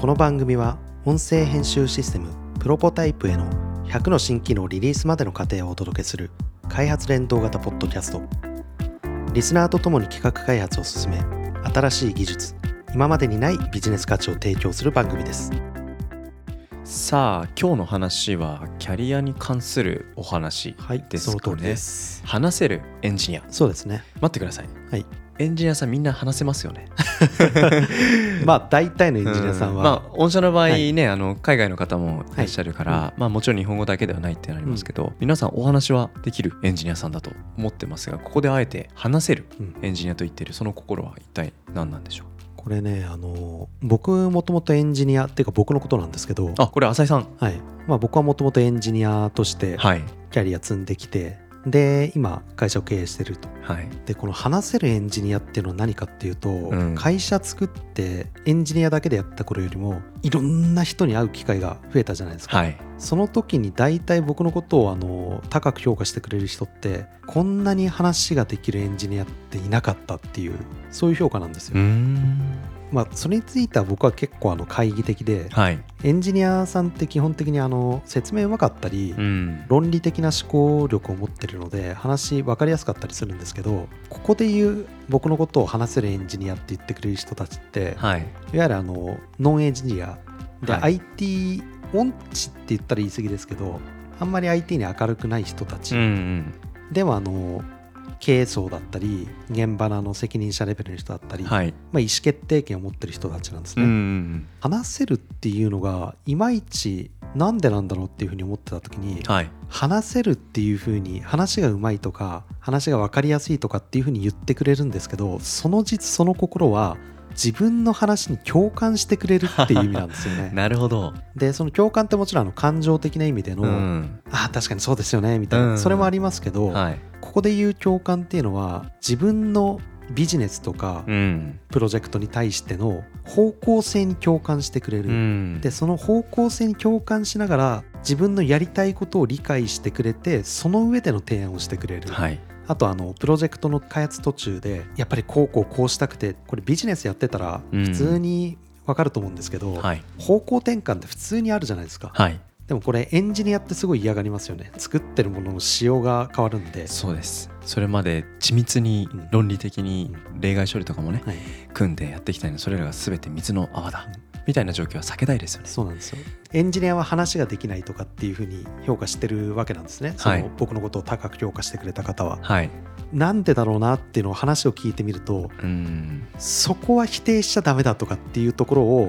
この番組は音声編集システムプロポタイプへの100の新機能リリースまでの過程をお届けする開発連動型ポッドキャスト。リスナーとともに企画開発を進め新しい技術今までにないビジネス価値を提供する番組です。さあ今日の話はキャリアに関するお話はいですかね。その通りです。話せるエンジニア。そうですね。待ってください。はいエンジニアさんみんな話せますよね。まあ大体のエンジニアさんは、まあ御社の場合はい。ね、あの海外の方もいらっしゃるから、はまあもちろん日本語だけではないってなりますけど、皆さんお話はできるエンジニアさんだと思ってますがここであえて話せるうん。エンジニアと言ってるその心は一体何なんでしょう？これねあの僕もともとエンジニアっていうか僕のことなんですけど。あこれ浅井さん。はい。まあ、僕はもともとエンジニアとしてはい。キャリア積んできてで今会社を経営してると。はい。でこの話せるエンジニアっていうのは何かっていうと、ん。会社作ってエンジニアだけでやった頃よりもいろんな人に会う機会が増えたじゃないですか、はい。その時に大体僕のことをあの高く評価してくれる人ってこんなに話ができるエンジニアっていなかったっていうそういう評価なんですよ、まあそれについては僕は結構あの懐疑的ではい。エンジニアさんって基本的にあの説明うまかったり、うん。論理的な思考力を持ってるので話分かりやすかったりするんですけどここで言う僕のことを話せるエンジニアって言ってくれる人たちって、はい。い、わゆるあのノンエンジニアで、はい。IT 音痴って言ったら言い過ぎですけどあんまり IT に明るくない人たち、うんうん。ではあの経営層だったり現場のあの責任者レベルの人だったり、はい。まあ、意思決定権を持ってる人たちなんですうんうね。ん話せるっていうのがいまいちなんでなんだろうっていうふうに思ってた時に、うんはい。話せるっていう風に話がうまいとか話が分かりやすいとかっていう風に言ってくれるんですけどその実その心は自分の話に共感してくれるっていう意味なんですよね。なるほど。でその共感ってもちろんあの感情的な意味での、うん。ああ確かにそうですよねみたいな、うん。それもありますけど、はい。ここで言う共感っていうのは自分のビジネスとかうん。プロジェクトに対しての方向性に共感してくれる。うん。でその方向性に共感しながら自分のやりたいことを理解してくれてその上での提案をしてくれる、はいあとあのプロジェクトの開発途中でやっぱりこうこうこうしたくてこれビジネスやってたらうん。普通に分かると思うんですけど、はい。方向転換って普通にあるじゃないですか。はい。でもこれエンジニアってすごい嫌がりますよね。作ってるものの仕様が変わるんで、そうです。それまで緻密にうん。論理的に例外処理とかもねはい、組んでやってきたのにそれらが全て水の泡だみたいな状況は避けたいですよね。そうなんですよ。エンジニアは話ができないとかっていうふうに評価してるわけなんですね、はい。その僕のことを高く評価してくれた方は。はい。なんでだろうなっていうのを話を聞いてみるとうん。そこは否定しちゃダメだとかっていうところを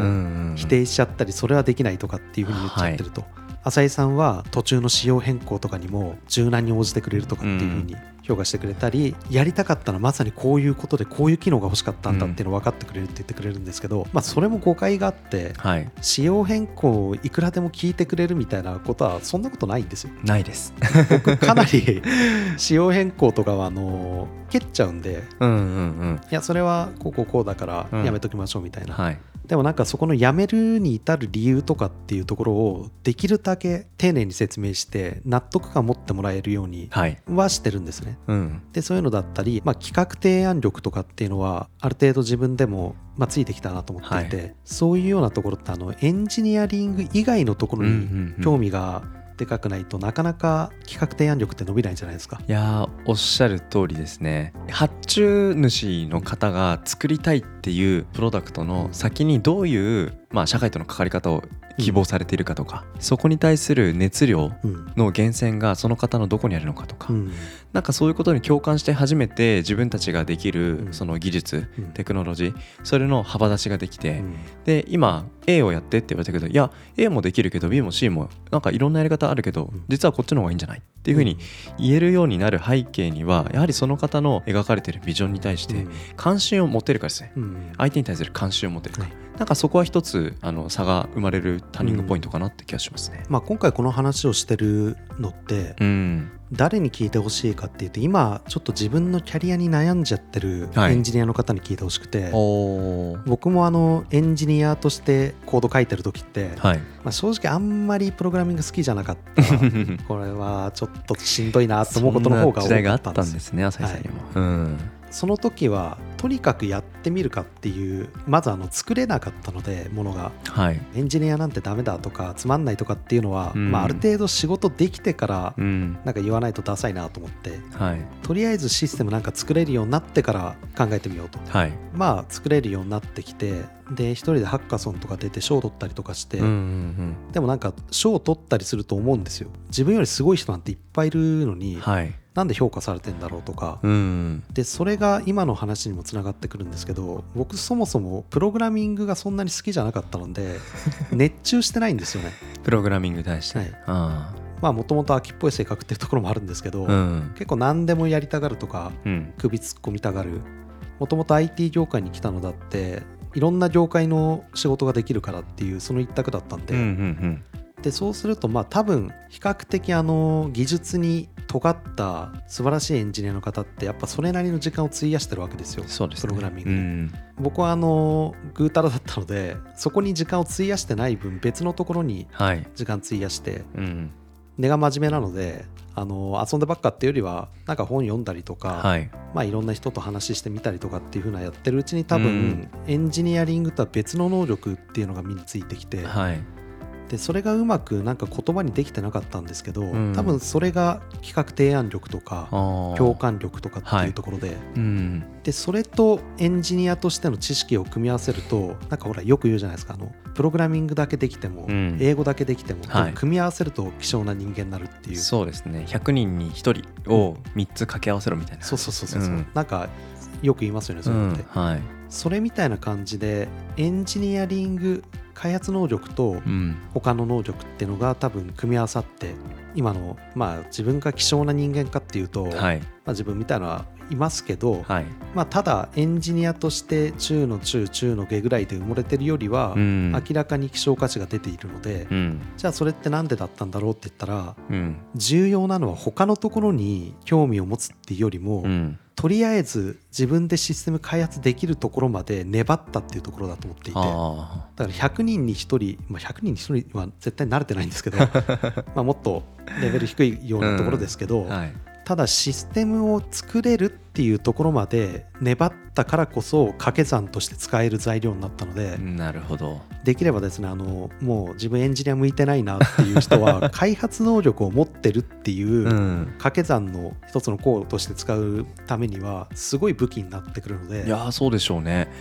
否定しちゃったりそれはできないとかっていうふうに言っちゃってると、浅井さんは途中の仕様変更とかにも柔軟に応じてくれるとかっていうふうに評価してくれたり、やりたかったのはまさにこういうことでこういう機能が欲しかったんだっていうのを分かってくれるって言ってくれるんですけど、まあそれも誤解があってはい。仕様変更をいくらでも聞いてくれるみたいなことはそんなことないんですよ。ないです。僕かなり 仕様変更とかはあの蹴っちゃうんでうんうんうん。いやそれはこうこうこうだからうん。やめときましょうみたいな、はいでもなんかそこのやめるに至る理由とかっていうところをできるだけ丁寧に説明して納得感持ってもらえるようにはい。はしてるんですね。うん。でそういうのだったり、まあ、企画提案力とかっていうのはある程度自分でも、まあ、ついてきたなと思っていて、はそういうようなところってあのエンジニアリング以外のところに興味がでかくないとなかなか企画提案力って伸びないじゃないですか？いやーおっしゃる通りですね発注主の方が作りたいっていうプロダクトの先にどういう、まあ、社会との関わり方を希望されているかとか、そこに対する熱量うん。の源泉がその方のどこにあるのかとか、うん。なんかそういうことに共感して初めて自分たちができるうん。その技術、うん。テクノロジーそれの幅出しができて、うん。で今 A をやってって言われたけどいや A もできるけど B も C もなんかいろんなやり方あるけど、ん。実はこっちの方がいいんじゃない？っていうふうに言えるようになる背景にはやはりその方の描かれてるビジョンに対して関心を持てるかですね、相手に対する関心を持てるか、はいなんかそこは一つあの差が生まれるターニングポイントかなって気がしますね。まあ、今回この話をしてるのってうん、誰に聞いてほしいかっていうと今ちょっと自分のキャリアに悩んじゃってるはいエンジニアの方に聞いてほしくて、おー僕もあのエンジニアとしてコード書いてる時って、はい。まあ、正直あんまりプログラミング好きじゃなかった これはちょっとしんどいなと思うことの方が多かったんですね、浅井さんにも。うん。その時はとにかくやってみるかっていうまずあの作れなかったのでものが。はい。エンジニアなんてダメだとかつまんないとかっていうのは、うん。まあ、ある程度仕事できてからうん。なんか言わないとダサいなと思ってはい。とりあえずシステムなんか作れるようになってから考えてみようと。はい。まあ作れるようになってきてで一人でハッカソンとか出て賞を取ったりとかして、うんうんでもなんか賞を取ったりすると思うんですよ。自分よりすごい人なんていっぱいいるのに、うんはい。なんで評価されてんだろうとか、うん。でそれが今の話にもつながってくるんですけど僕そもそもプログラミングがそんなに好きじゃなかったので 熱中してないんですよね。プログラミングに対して、はい。あまあもともと秋っぽい性格っていうところもあるんですけど、あうん。結構何でもやりたがるとかうん。首突っ込みたがる。もともと IT 業界に来たのだっていろんな業界の仕事ができるからっていうその一択だったんで、うんうんでそうするとまあ多分比較的あの技術に尖った素晴らしいエンジニアの方ってやっぱそれなりの時間を費やしてるわけですよ。うんそうですね。プログラミングに。うん。僕はあのぐうたらだったのでそこに時間を費やしてない分別のところにはい。時間費やしてうん。根が真面目なのであの遊んでばっかっていうよりはなんか本読んだりとか、はい。まあ、いろんな人と話してみたりとかっていう風なやってるうちに多分、うん。エンジニアリングとは別の能力っていうのが身についてきて、はいでそれがうまくなんか言葉にできてなかったんですけど、ん。多分それが企画提案力とか共感力とかってはいいうところで、うん。でそれとエンジニアとしての知識を組み合わせるとなんかほらよく言うじゃないですかあのプログラミングだけできても、うん。英語だけできても、はい。組み合わせると希少な人間になるっていう。そうですね。100人に1人を3つ掛け合わせろみたいな。そうそうそうそう、う。ん。なんかよく言いますよねそういうのって、ん。はい。それみたいな感じでエンジニアリング開発能力とうん。他の能力っていうのが多分組み合わさって今のまあ自分が希少な人間かっていうと、まはい。あ、自分みたいなのはいますけど、はい。まあ、ただエンジニアとして中の中中の下ぐらいで埋もれてるよりは、うん。明らかに希少価値が出ているので、うん。じゃあそれって何でだったんだろうって言ったらうん。重要なのは他のところに興味を持つっていうよりも、うんとりあえず自分でシステム開発できるところまで粘ったっていうところだと思っていて。あだから100人に1人、まあ、100人に1人は絶対慣れてないんですけど まあもっとレベル低いようなところですけど、あはい。ただシステムを作れるっていうところまで粘ったからこそ掛け算として使える材料になったので、なるほど。できればですねあのもう自分エンジニア向いてないなっていう人は 開発能力を持ってるっていうう、ん。掛け算の一つの項として使うためにはすごい武器になってくるので。いやーそうでしょうね。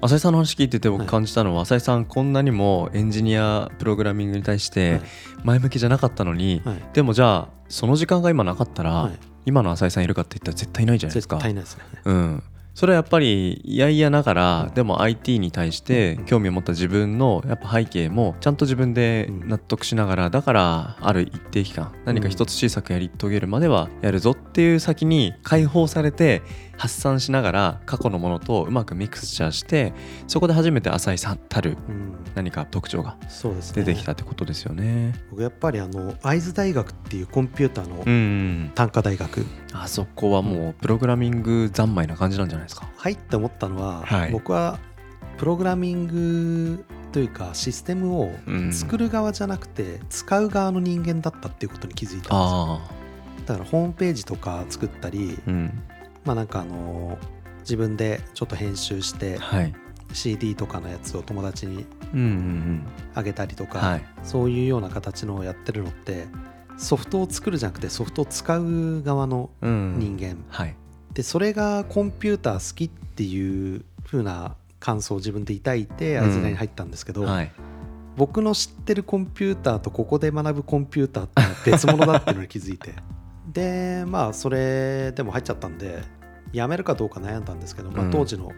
浅井さんの話聞いてて僕はい。感じたのは、浅井さんこんなにもエンジニアプログラミングに対して前向きじゃなかったのに、はいはい。でもじゃあその時間が今なかったら、はい今の浅井さんいるかって言ったら絶対いないじゃないです絶か。対ないですね。うん、それはやっぱりいやいやながらでも IT に対して興味を持った自分のやっぱ背景もちゃんと自分で納得しながらだからある一定期間何か一つ小さくやり遂げるまではやるぞっていう先に解放されて発散しながら過去のものとうまくミクスチャーしてそこで初めて浅井さんたるうん、何か特徴が。出てきたってことですよね。僕やっぱりあの会津大学っていうコンピューターのうん、単科大学。あそこはもうプログラミング三昧な感じなんじゃないですか？入って思ったのは、はい。僕はプログラミングというかシステムをうん。作る側じゃなくて使う側の人間だったっていうことに気づいたんですよ。あだからホームページとか作ったり、あ、うん、まあなんかあの自分でちょっと編集してはい。CD とかのやつを友達にうんうんあげたりとか。そういうような形のをやってるのってソフトを作るじゃなくてソフトを使う側のうん人間、はい。でそれがコンピューター好きっていう風な感想を自分で抱いてうんアイズナに入ったんですけど、はい。僕の知ってるコンピューターとここで学ぶコンピューターって別物だっていうのに気づいてでまあそれでも入っちゃったんで辞めるかどうか悩んだんですけど、まあうん、当時の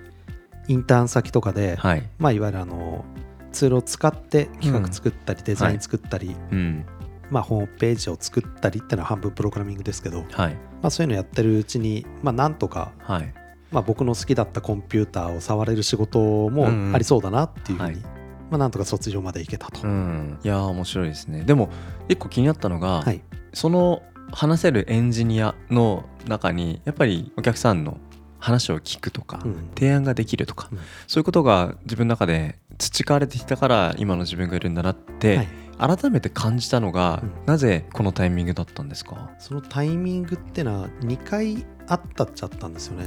インターン先とかで、はい。まあ、いわゆるあのツールを使って企画作ったり、デザイン作ったり、うん。まあ、ホームページを作ったりっていうのは半分プログラミングですけど、はい。まあ、そういうのやってるうちに、まあ、なんとかはい。まあ、僕の好きだったコンピューターを触れる仕事うんうんもありそうだなっていうふうに、はいまあ、なんとか卒業まで行けたと。うん。いやー面白いですね。でも一個気になったのが、はい、その話せるエンジニアの中にやっぱりお客さんの話を聞くとか、うん。提案ができるとか、うん。そういうことが自分の中で培われてきたから今の自分がいるんだなって、はい。改めて感じたのが、うん。なぜこのタイミングだったんですか？そのタイミングってのは2回あったっちゃったんですよね。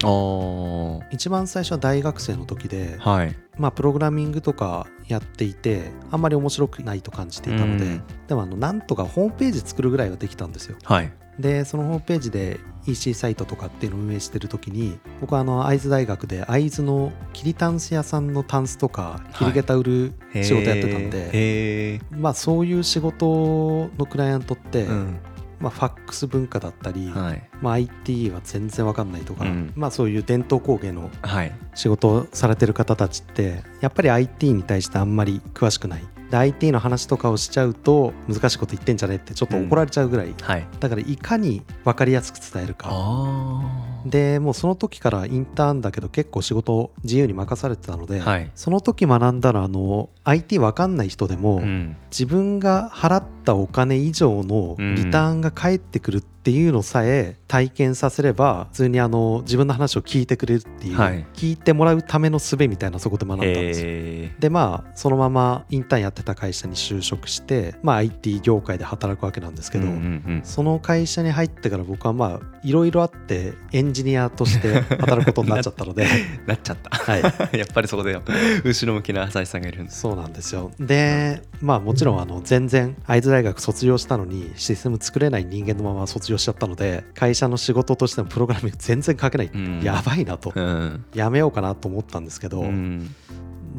一番最初は大学生の時ではい。まあプログラミングとかやっていてあんまり面白くないと感じていたので、うん。でもあのなんとかホームページ作るぐらいはできたんですよ。はい。でそのホームページで EC サイトとかっていうのを運営してる時に僕はあの会津大学で会津の桐たんす屋さんのタンスとかい。桐げた売る仕事やってたんで、へえまあそういう仕事のクライアントって、うんまあ、ファックス文化だったり、はい。まあ、IT は全然わかんないとか、うん。まあそういう伝統工芸のはい。仕事をされてる方たちってやっぱり IT に対してあんまり詳しくない。で IT の話とかをしちゃうと難しいこと言ってんじゃねってちょっと怒られちゃうぐらい、はい。だからいかに分かりやすく伝えるか。あでもうその時からインターンだけど結構仕事を自由に任されてたので、はい。その時学んだらあの IT 分かんない人でも、うん。自分が払ったお金以上のリターンが返ってくるっていうのさえ体験させれば普通にあの自分の話を聞いてくれるっていう、はい。聞いてもらうための術みたいなそこで学んだんですよ。へでまあそのままインターンやってた会社に就職して、まあ、IT 業界で働くわけなんですけど、うんうんうん。その会社に入ってから僕はまあいろいろあってエンジニアとして働くことになっちゃったので、なっちゃった。はい、やっぱりそこで後ろ向きな浅井さんがいる。んですそうなんですよ。でまあもちろんあの全然会津大学卒業したのにシステム作れない人間のまま卒業しちゃったので会社の仕事としてのプログラミング全然書けない、うん。やばいなと、うん。やめようかなと思ったんですけど、うん。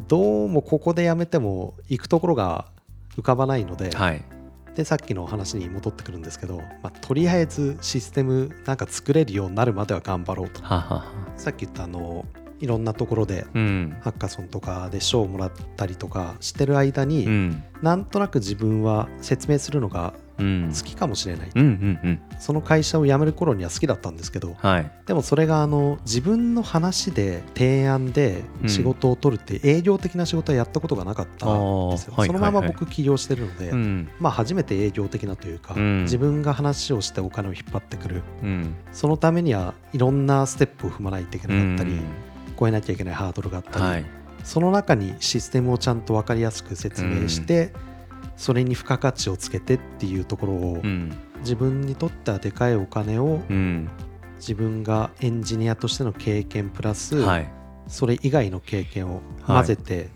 どうもここでやめても行くところが浮かばないので、はいでさっきの話に戻ってくるんですけど、まあ、とりあえずシステムなんか作れるようになるまでは頑張ろうと。はははさっき言ったあのいろんなところでうん。ハッカソンとかで賞をもらったりとかしてる間に、うん。なんとなく自分は説明するのがうん好きかもしれない、うんうんうん。その会社を辞める頃には好きだったんですけどはい。でもそれがあの自分の話で提案で仕事を取るって営業的な仕事はやったことがなかったんですよ、そのまま僕起業してるので、うん。まあ初めて営業的なというか、うん。自分が話をしてお金を引っ張ってくる。うん。そのためにはいろんなステップを踏まないといけなかったり、うん。超えなきゃいけないハードルがあったり、はい。その中にシステムをちゃんと分かりやすく説明して、それに付加価値をつけてっていうところを、うん。自分にとってはでかいお金をうん。自分がエンジニアとしての経験プラス、はい。それ以外の経験を混ぜて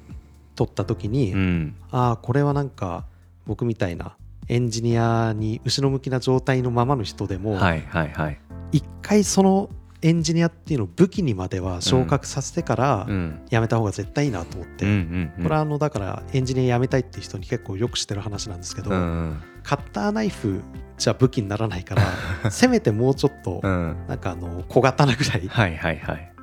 取った時に、うん。ああこれはなんか僕みたいなエンジニアに後ろ向きな状態のままの人でも、はいはいはい。一回そのエンジニアっていうのを武器にまでは昇格させてからうん。やめた方が絶対いいなと思って、これはあのだからエンジニア辞めたいっていう人に結構よくしてる話なんですけど、うんカッターナイフじゃ武器にならないから せめてもうちょっとうん。なんかあの小刀ぐらい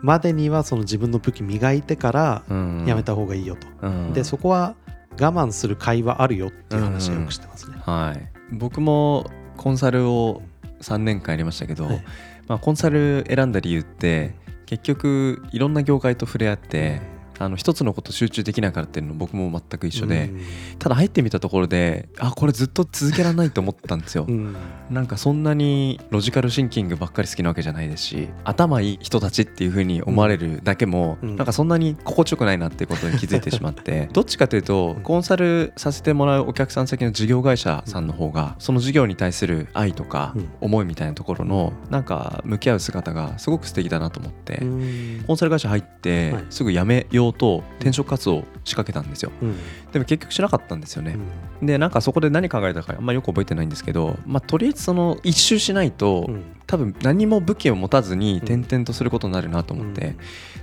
までにはその自分の武器磨いてからうんやめた方がいいよと、うんでそこは我慢する会話あるよっていう話をよくしてますね、はい。僕もコンサルを3年間やりましたけど、はいまあ、コンサル選んだ理由って結局いろんな業界と触れ合ってあの一つのこと集中できないからっていうの僕も全く一緒で、うん。ただ入ってみたところであこれずっと続けられないと思ったんですよ、うん。なんかそんなにロジカルシンキングばっかり好きなわけじゃないですし頭いい人たちっていう風に思われるだけも、うん。なんかそんなに心地よくないなっていうことに気づいてしまって どっちかというとコンサルさせてもらうお客さん先の事業会社さんの方がその事業に対する愛とかうん。思いみたいなところのなんか向き合う姿がすごく素敵だなと思って、うん。コンサル会社入ってはい。すぐ辞めようと転職活動を仕掛けたんですよ。うん。でも結局しなかったんですよね、うん。でなんかそこで何考えたかあんまりよく覚えてないんですけど、まあ、とりあえずその一周しないと、うん。多分何も武器を持たずに転々とすることになるなと思って、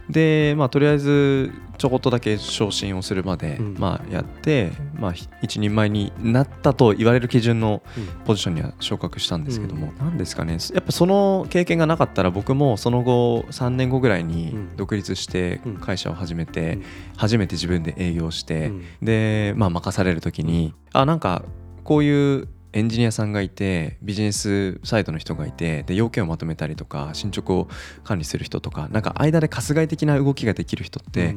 でまあとりあえずちょこっとだけ昇進をするまで、うん。まあやって、まあ、ひ一人前になったと言われる基準のうん。ポジションには昇格したんですけども、なんですかね。やっぱその経験がなかったら僕もその後3年後ぐらいにうん。独立してうん。会社を始めて、うん。初めて自分で営業して、うん。で、まあ、任される時にあなんかこういうエンジニアさんがいてビジネスサイドの人がいてで要件をまとめたりとか進捗を管理する人とかなんか間で春日井的な動きができる人って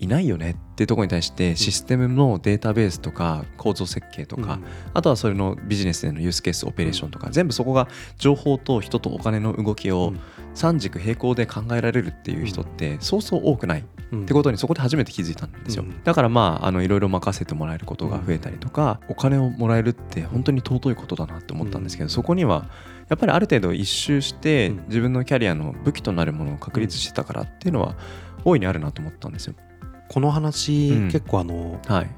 いないよねっていうところに対してシステムのデータベースとか構造設計とか、うん。あとはそれのビジネスでのユースケースオペレーションとか、全部そこが情報と人とお金の動きを3軸並行で考えられるっていう人ってそうそう多くないうん。ってことにそこで初めて気づいたんですよ、うん。だからまああのいろいろ任せてもらえることが増えたりとか、お金をもらえるって本当に尊いことだなって思ったんですけど、うん。そこにはやっぱりある程度一周してうん。自分のキャリアの武器となるものを確立してたからっていうのは大いにあるなと思ったんですよ。この話、うん。結構あのはい、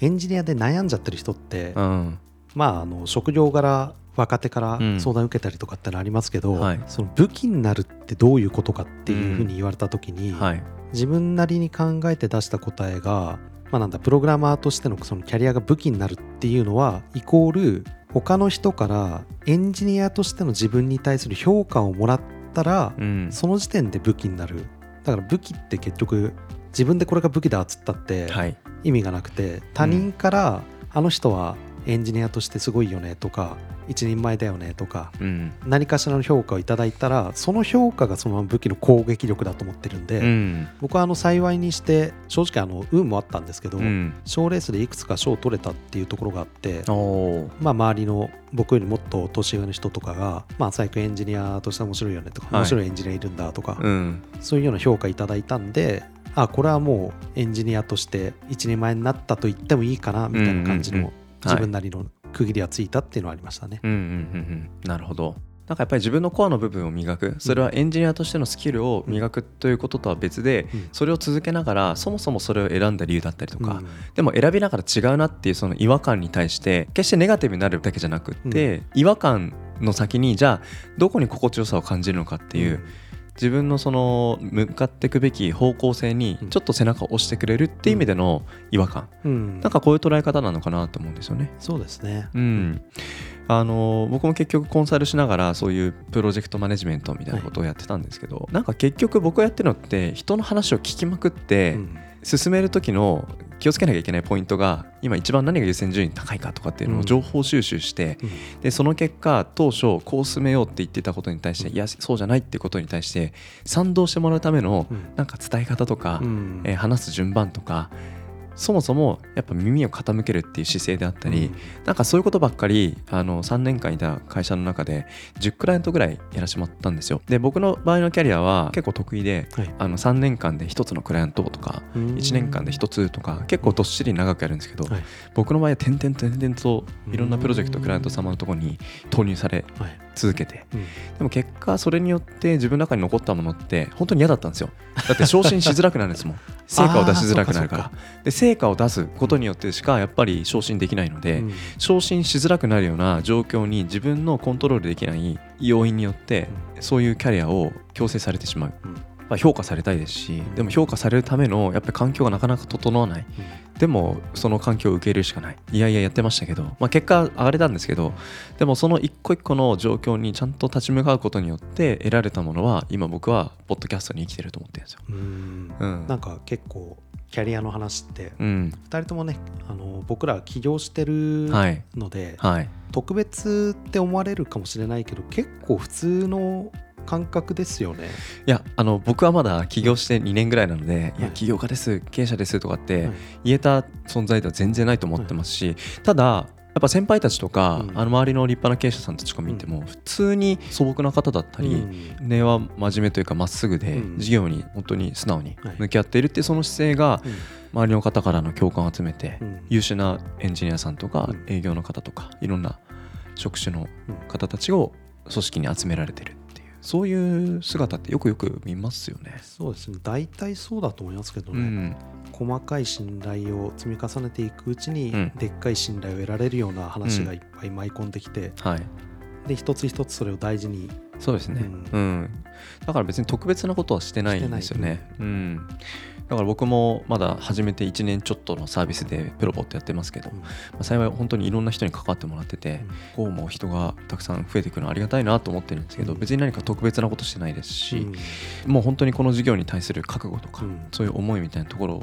エンジニアで悩んじゃってる人って、うん。まああの職業柄若手からうん。相談受けたりとかってのありますけど、はい。その武器になるってどういうことかっていうふうに言われた時に、はい。自分なりに考えて出した答えが、まあ、なんだプログラマーとしてのそのキャリアが武器になるっていうのはイコール他の人からエンジニアとしての自分に対する評価をもらったら、うん。その時点で武器になる。だから武器って結局自分でこれが武器だっつったってはい。意味がなくて他人からあの人はエンジニアとしてすごいよねとか一人前だよねとかうん。何かしらの評価をいただいたらその評価がそのまま武器の攻撃力だと思ってるんで、うん。僕はあの幸いにして正直あの運もあったんですけどうん。賞、レースでいくつか賞を取れたっていうところがあってまあ、周りの僕よりもっと年上の人とかが、まあ、最近エンジニアとして面白いよねとか、はい。面白いエンジニアいるんだとか、うん。そういうような評価いただいたんであこれはもうエンジニアとして一人前になったと言ってもいいかなみたいな感じの自分なりの区切りはついたっていうのはありましたね。うんうんうんうん。なるほど。なんかやっぱり自分のコアの部分を磨く。それはエンジニアとしてのスキルを磨くということとは別で、うん。それを続けながらそもそもそれを選んだ理由だったりとか、うんでも選びながら違うなっていうその違和感に対して決してネガティブになるだけじゃなくって、違和感の先にじゃあどこに心地よさを感じるのかっていう、自分のその向かっていくべき方向性にちょっと背中を押してくれるっていう意味での違和感、うん。なんかこういう捉え方なのかなと思うんですよね。そうですね。うん、あの僕も結局コンサルしながらそういうプロジェクトマネジメントみたいなことをやってたんですけど、なんか結局僕がやってるのって人の話を聞きまくって、うん。進める時の気をつけなきゃいけないポイントが今一番何が優先順位高いかとかっていうのうん。を情報収集して、うん。でその結果当初こう進めようって言ってたことに対して、うん。いやそうじゃないっていうことに対して賛同してもらうためのうん。なんか伝え方とか、うん。えー話す順番とかそもそもやっぱ耳を傾けるっていう姿勢であったり、なんかそういうことばっかりあの3年間いた会社の中で10クライアントぐらいやらせてもらったんですよ。で僕の場合のキャリアは結構得意ではい。あの3年間で1つのクライアントとかうん。1年間で1つとか結構どっしり長くやるんですけど、はい。僕の場合は点々と点々といろんなプロジェクトクライアント様のところに投入されはい続けて。うん。でも結果それによって自分の中に残ったものって本当に嫌だったんですよ。だって昇進しづらくなるんですもん。成果を出しづらくなるから。で成果を出すことによってしかやっぱり昇進できないので、うん。昇進しづらくなるような状況に自分のコントロールできない要因によってそういうキャリアを強制されてしまう、うんまあ、評価されたいですしでも評価されるためのやっぱり環境がなかなか整わない。でもその環境を受け入れるしかない。いやいややってましたけど、まあ、結果上がれたんですけどでもその一個一個の状況にちゃんと立ち向かうことによって得られたものは今僕はポッドキャストに生きてると思ってるんですよ。うん。うん。なんか結構キャリアの話ってうん、2人ともねあの僕ら起業してるはい。ので、はい。特別って思われるかもしれないけど結構普通の感覚ですよね。いやあの僕はまだ起業して2年ぐらいなので、い、やはい。起業家です経営者ですとかってはい。言えた存在では全然ないと思ってますし、ただやっぱ先輩たちとか、うん。あの周りの立派な経営者さんたちとか見ても、普通に素朴な方だったり、うん。根は真面目というかまっすぐで、うん。事業に本当に素直にはい。向き合っているっていうその姿勢が周りの方からの共感を集めて、うん。優秀なエンジニアさんとかうん。営業の方とかいろんな職種のうん。方たちを組織に集められてるそういう姿ってよくよく見ますよね。そうですね。大体そうだと思いますけどね、うん、細かい信頼を積み重ねていくうちに、うん。でっかい信頼を得られるような話がいっぱい舞い込んできて、はい。で一つ一つそれを大事に。そうですね、ううん。だから別に特別なことはしてないんですよね。うんだから僕もまだ始めて1年ちょっとのサービスでプロボットやってますけど、うん。まあ、幸い本当にいろんな人に関わってもらってて、こうも人がたくさん増えていくのはありがたいなと思ってるんですけど、うん。別に何か特別なことしてないですし、うん。もう本当にこの事業に対する覚悟とか、うん。そういう思いみたいなところを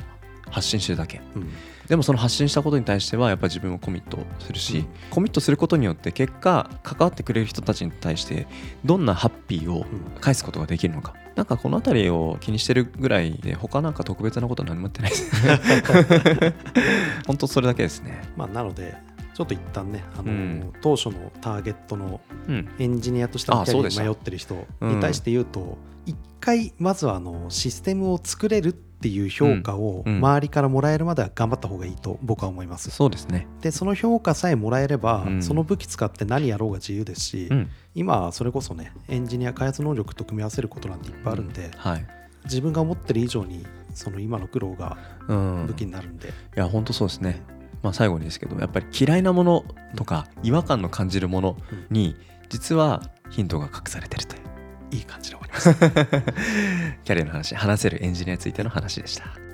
発信してるだけ。うん。でもその発信したことに対してはやっぱり自分もコミットするし、うん。コミットすることによって結果関わってくれる人たちに対してどんなハッピーをうん。返すことができるのかなんかこの辺りを気にしてるぐらいで他なんか特別なことは何もやってないです。本当それだけですね。まあなのでちょっと一旦ねあの、うん。当初のターゲットのうん。エンジニアとして迷ってる人に対して言うと一、回まずはあのシステムを作れるっていう評価をうん。うん。周りからもらえるまでは頑張った方がいいと僕は思います。そうですね。でその評価さえもらえれば、うん。その武器使って何やろうが自由ですし、うん。今はそれこそねエンジニア開発能力と組み合わせることなんていっぱいあるんで、はい。自分が思ってる以上にその今の苦労がうん。武器になるんで、いや本当そうですね。まあ最後にですけどやっぱり嫌いなものとか違和感の感じるものに実はヒントが隠されてるといういい感じで終わります。キャリアの話話せるエンジニアについての話でした